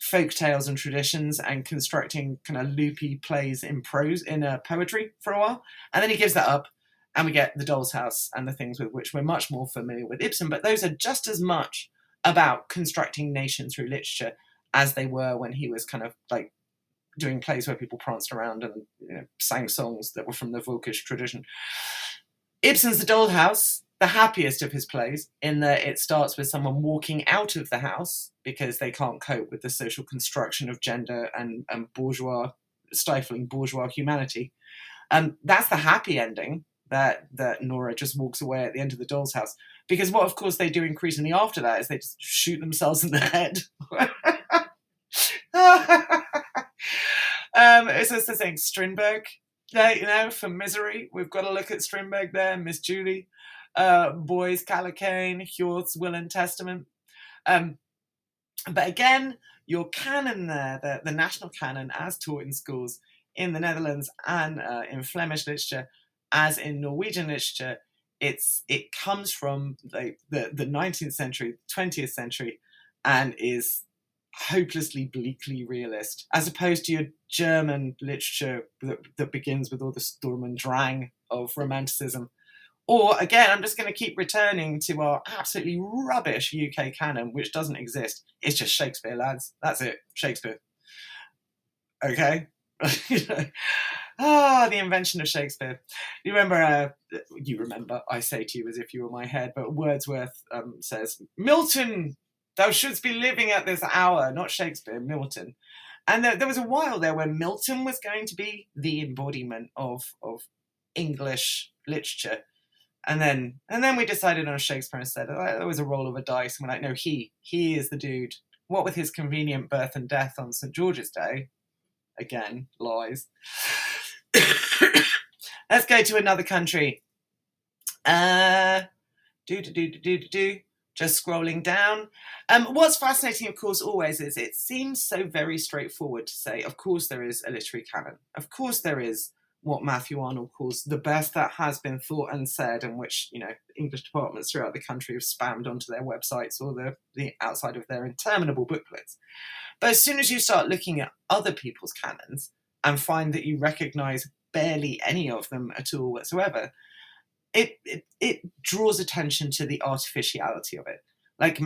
S2: folk tales and traditions and constructing kind of loopy plays in prose in uh, poetry for a while, and then he gives that up, and we get the Doll's House and the things with which we're much more familiar with Ibsen. But those are just as much about constructing nation through literature as they were when he was kind of like doing plays where people pranced around and you know, sang songs that were from the Volkish tradition. Ibsen's The Doll's House the happiest of his plays in that it starts with someone walking out of the house because they can't cope with the social construction of gender and, and bourgeois stifling bourgeois humanity. Um, that's the happy ending that that Nora just walks away at the end of the doll's house. Because what of course they do increasingly after that is they just shoot themselves in the head. um, it's just the thing, Strindberg, you know, for misery. We've got to look at Strindberg there, Miss Julie uh, Boys, Calicane, Hjorth's Will and Testament. Um, but again, your canon there, the, the national canon as taught in schools in the Netherlands and uh, in Flemish literature, as in Norwegian literature, it's it comes from the, the, the 19th century, 20th century, and is hopelessly bleakly realist, as opposed to your German literature that, that begins with all the Sturm und Drang of Romanticism or again, I'm just going to keep returning to our absolutely rubbish UK canon, which doesn't exist. It's just Shakespeare, lads. That's it. Shakespeare. Okay? ah, the invention of Shakespeare. You remember, uh, you remember, I say to you as if you were my head, but Wordsworth um, says, Milton, thou shouldst be living at this hour, not Shakespeare, Milton. And there, there was a while there where Milton was going to be the embodiment of, of English literature and then and then we decided on Shakespeare instead. It was a roll of a dice. And we're like, no, he he is the dude. What with his convenient birth and death on St George's Day? Again, lies. Let's go to another country. Uh, do do do do do do. Just scrolling down. Um, what's fascinating, of course, always is it seems so very straightforward to say. Of course, there is a literary canon. Of course, there is what Matthew Arnold calls the best that has been thought and said, and which you know English departments throughout the country have spammed onto their websites or the, the outside of their interminable booklets. But as soon as you start looking at other people's canons and find that you recognise barely any of them at all whatsoever, it, it it draws attention to the artificiality of it. Like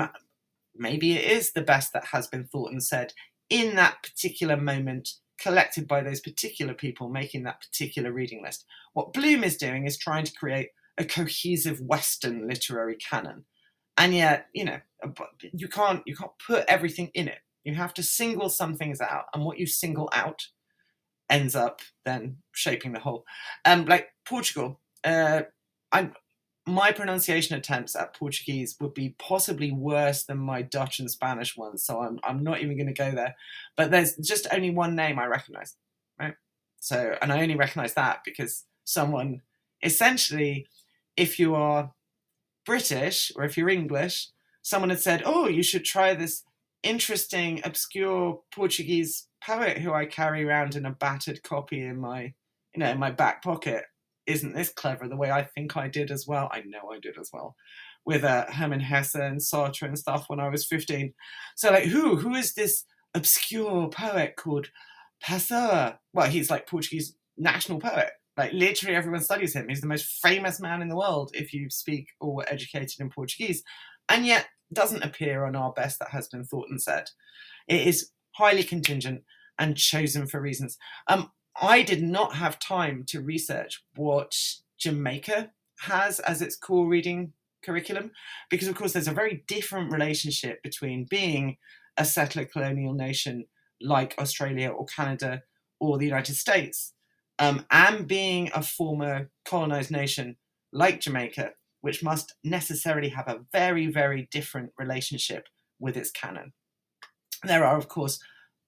S2: maybe it is the best that has been thought and said in that particular moment collected by those particular people making that particular reading list. What Bloom is doing is trying to create a cohesive Western literary canon, and yet you know you can't you can't put everything in it. You have to single some things out, and what you single out ends up then shaping the whole. Um, like Portugal, uh, I'm my pronunciation attempts at Portuguese would be possibly worse than my Dutch and Spanish ones, so I'm I'm not even going to go there. But there's just only one name I recognise, right? So, and I only recognise that because someone, essentially, if you are British or if you're English, someone had said, "Oh, you should try this interesting, obscure Portuguese poet who I carry around in a battered copy in my, you know, in my back pocket." Isn't this clever the way I think I did as well? I know I did as well with uh, Hermann Hesse and Sartre and stuff when I was 15. So like, who who is this obscure poet called Pessoa? Well, he's like Portuguese national poet. Like literally everyone studies him. He's the most famous man in the world if you speak or were educated in Portuguese, and yet doesn't appear on our best that has been thought and said. It is highly contingent and chosen for reasons. Um, I did not have time to research what Jamaica has as its core reading curriculum because, of course, there's a very different relationship between being a settler colonial nation like Australia or Canada or the United States um, and being a former colonized nation like Jamaica, which must necessarily have a very, very different relationship with its canon. There are, of course,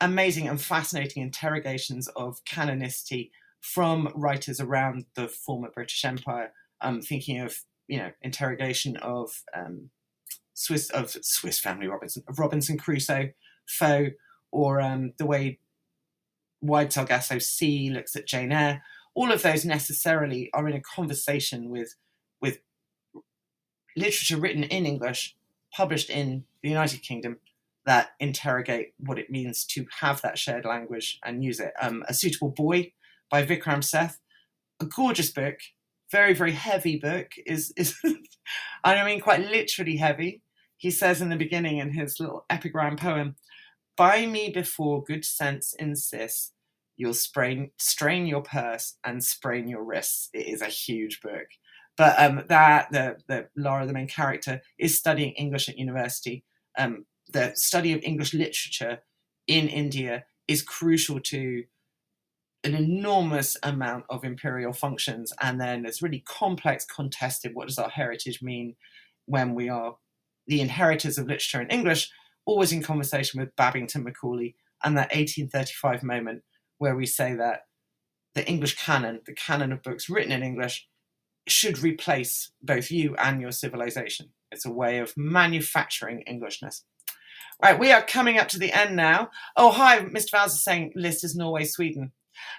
S2: amazing and fascinating interrogations of canonicity from writers around the former British Empire. Um, thinking of you know interrogation of um, Swiss of Swiss Family Robinson of Robinson Crusoe, Foe, or um, the way Wide Sargasso Sea looks at Jane Eyre. All of those necessarily are in a conversation with with literature written in English, published in the United Kingdom, that interrogate what it means to have that shared language and use it. Um, a Suitable Boy by Vikram Seth, a gorgeous book, very very heavy book. Is is I mean quite literally heavy. He says in the beginning in his little epigram poem, "Buy me before good sense insists." You'll sprain, strain your purse and sprain your wrists. It is a huge book. But um, that the, the Lata, the main character, is studying English at university. Um, the study of English literature in India is crucial to an enormous amount of imperial functions. And then it's really complex, contested what does our heritage mean when we are the inheritors of literature in English, always in conversation with Babington Macaulay and that 1835 moment where we say that the English canon, the canon of books written in English, should replace both you and your civilization. It's a way of manufacturing Englishness. Right, we are coming up to the end now. Oh, hi, Mr. Is saying list is Norway, Sweden.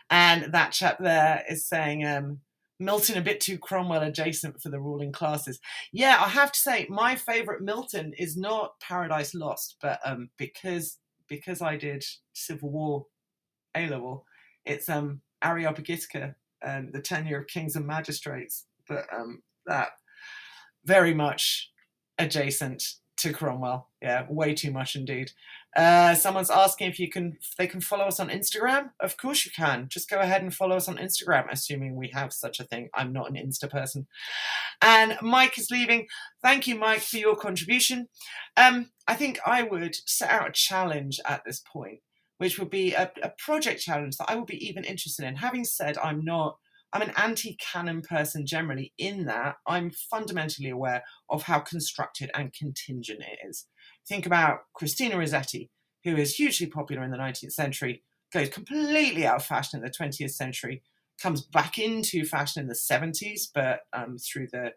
S2: And that chap there is saying um, Milton a bit too Cromwell adjacent for the ruling classes. Yeah, I have to say, my favourite Milton is not Paradise Lost, but um, because because I did Civil War A level, it's um, Areopagitica and the tenure of kings and magistrates but um, that very much adjacent to Cromwell. Yeah, way too much indeed. Uh, someone's asking if you can, if they can follow us on Instagram. Of course you can. Just go ahead and follow us on Instagram, assuming we have such a thing. I'm not an Insta person. And Mike is leaving. Thank you, Mike, for your contribution. Um, I think I would set out a challenge at this point, which would be a, a project challenge that I would be even interested in. Having said I'm not I'm an anti canon person generally, in that I'm fundamentally aware of how constructed and contingent it is. Think about Christina Rossetti, who is hugely popular in the 19th century, goes completely out of fashion in the 20th century, comes back into fashion in the 70s, but um, through the,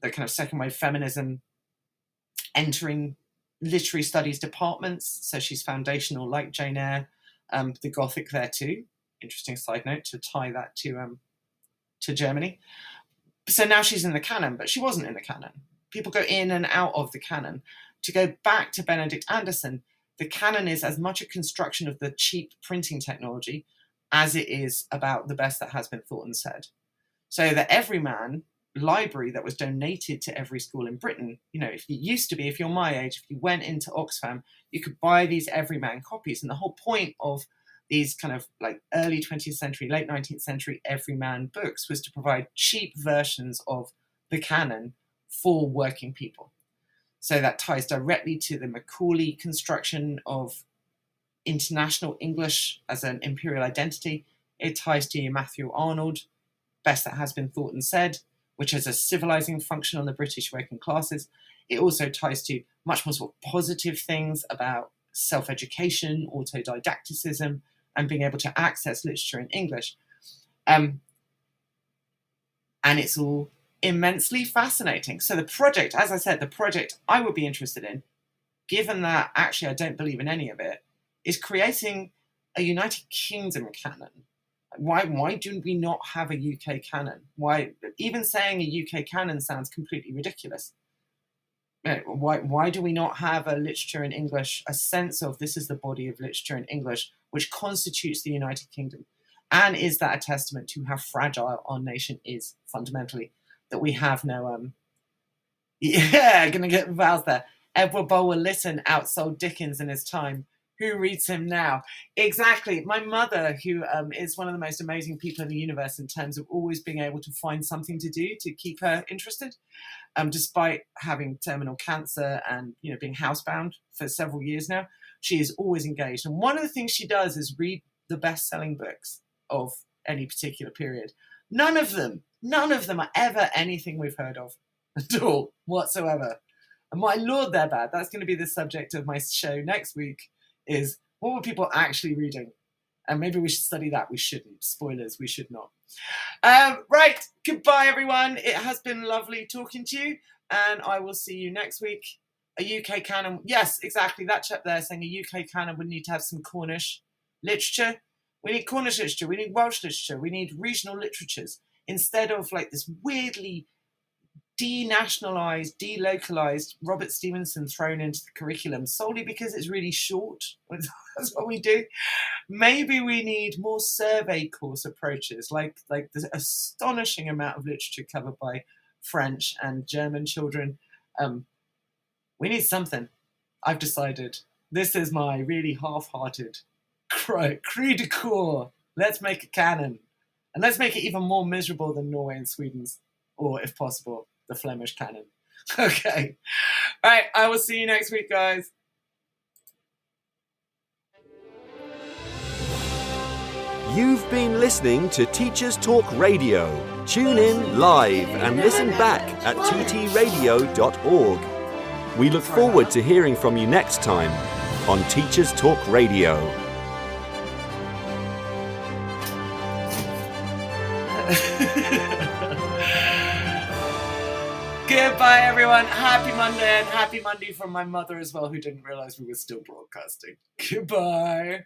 S2: the kind of second wave feminism entering literary studies departments. So she's foundational, like Jane Eyre, um, the Gothic there too. Interesting side note to tie that to um, to Germany. So now she's in the canon, but she wasn't in the canon. People go in and out of the canon. To go back to Benedict Anderson, the canon is as much a construction of the cheap printing technology as it is about the best that has been thought and said. So the Everyman library that was donated to every school in Britain, you know, if you used to be, if you're my age, if you went into Oxfam, you could buy these Everyman copies. And the whole point of these kind of like early 20th century, late 19th century everyman books was to provide cheap versions of the canon for working people. So that ties directly to the Macaulay construction of international English as an imperial identity. It ties to Matthew Arnold, best that has been thought and said, which has a civilizing function on the British working classes. It also ties to much more sort of positive things about self education, autodidacticism, and being able to access literature in English. Um, and it's all immensely fascinating. So, the project, as I said, the project I would be interested in, given that actually I don't believe in any of it, is creating a United Kingdom canon. Why, why do we not have a UK canon? Why, even saying a UK canon sounds completely ridiculous. Why, why do we not have a literature in English, a sense of this is the body of literature in English which constitutes the United Kingdom. And is that a testament to how fragile our nation is fundamentally? That we have no, um, yeah, gonna get Vowles there. Edward Bulwer Lytton outsold Dickens in his time. Who reads him now? Exactly. My mother, who um, is one of the most amazing people in the universe in terms of always being able to find something to do to keep her interested, um, despite having terminal cancer and you know being housebound for several years now she is always engaged. And one of the things she does is read the best selling books of any particular period. None of them, none of them are ever anything we've heard of at all whatsoever. And my lord, they're bad. That's going to be the subject of my show next week. Is What were people actually reading? And maybe we should study that. We shouldn't. Spoilers, we should not. Um, right. Goodbye, everyone. It has been lovely talking to you. And I will see you next week. A UK canon. Yes, exactly. That chap there saying a UK canon would need to have some Cornish literature. We need Cornish literature. We need Welsh literature. We need regional literatures instead of like this weirdly denationalized, delocalized Robert Stevenson thrown into the curriculum solely because it's really short. That's what we do. Maybe we need more survey course approaches, like like the astonishing amount of literature covered by French and German children. Um, we need something. I've decided. This is my really half-hearted cri de coeur. Let's make a canon. And let's make it even more miserable than Norway and Sweden's, or if possible, the Flemish canon. Okay. All right. I will see you next week, guys.
S1: You've been listening to Teachers Talk Radio. Tune in live and listen back at ttradio.org. We look forward to hearing from you next time on Teachers Talk Radio.
S2: Goodbye, everyone. Happy Monday and happy Monday from my mother as well, who didn't realize we were still broadcasting. Goodbye.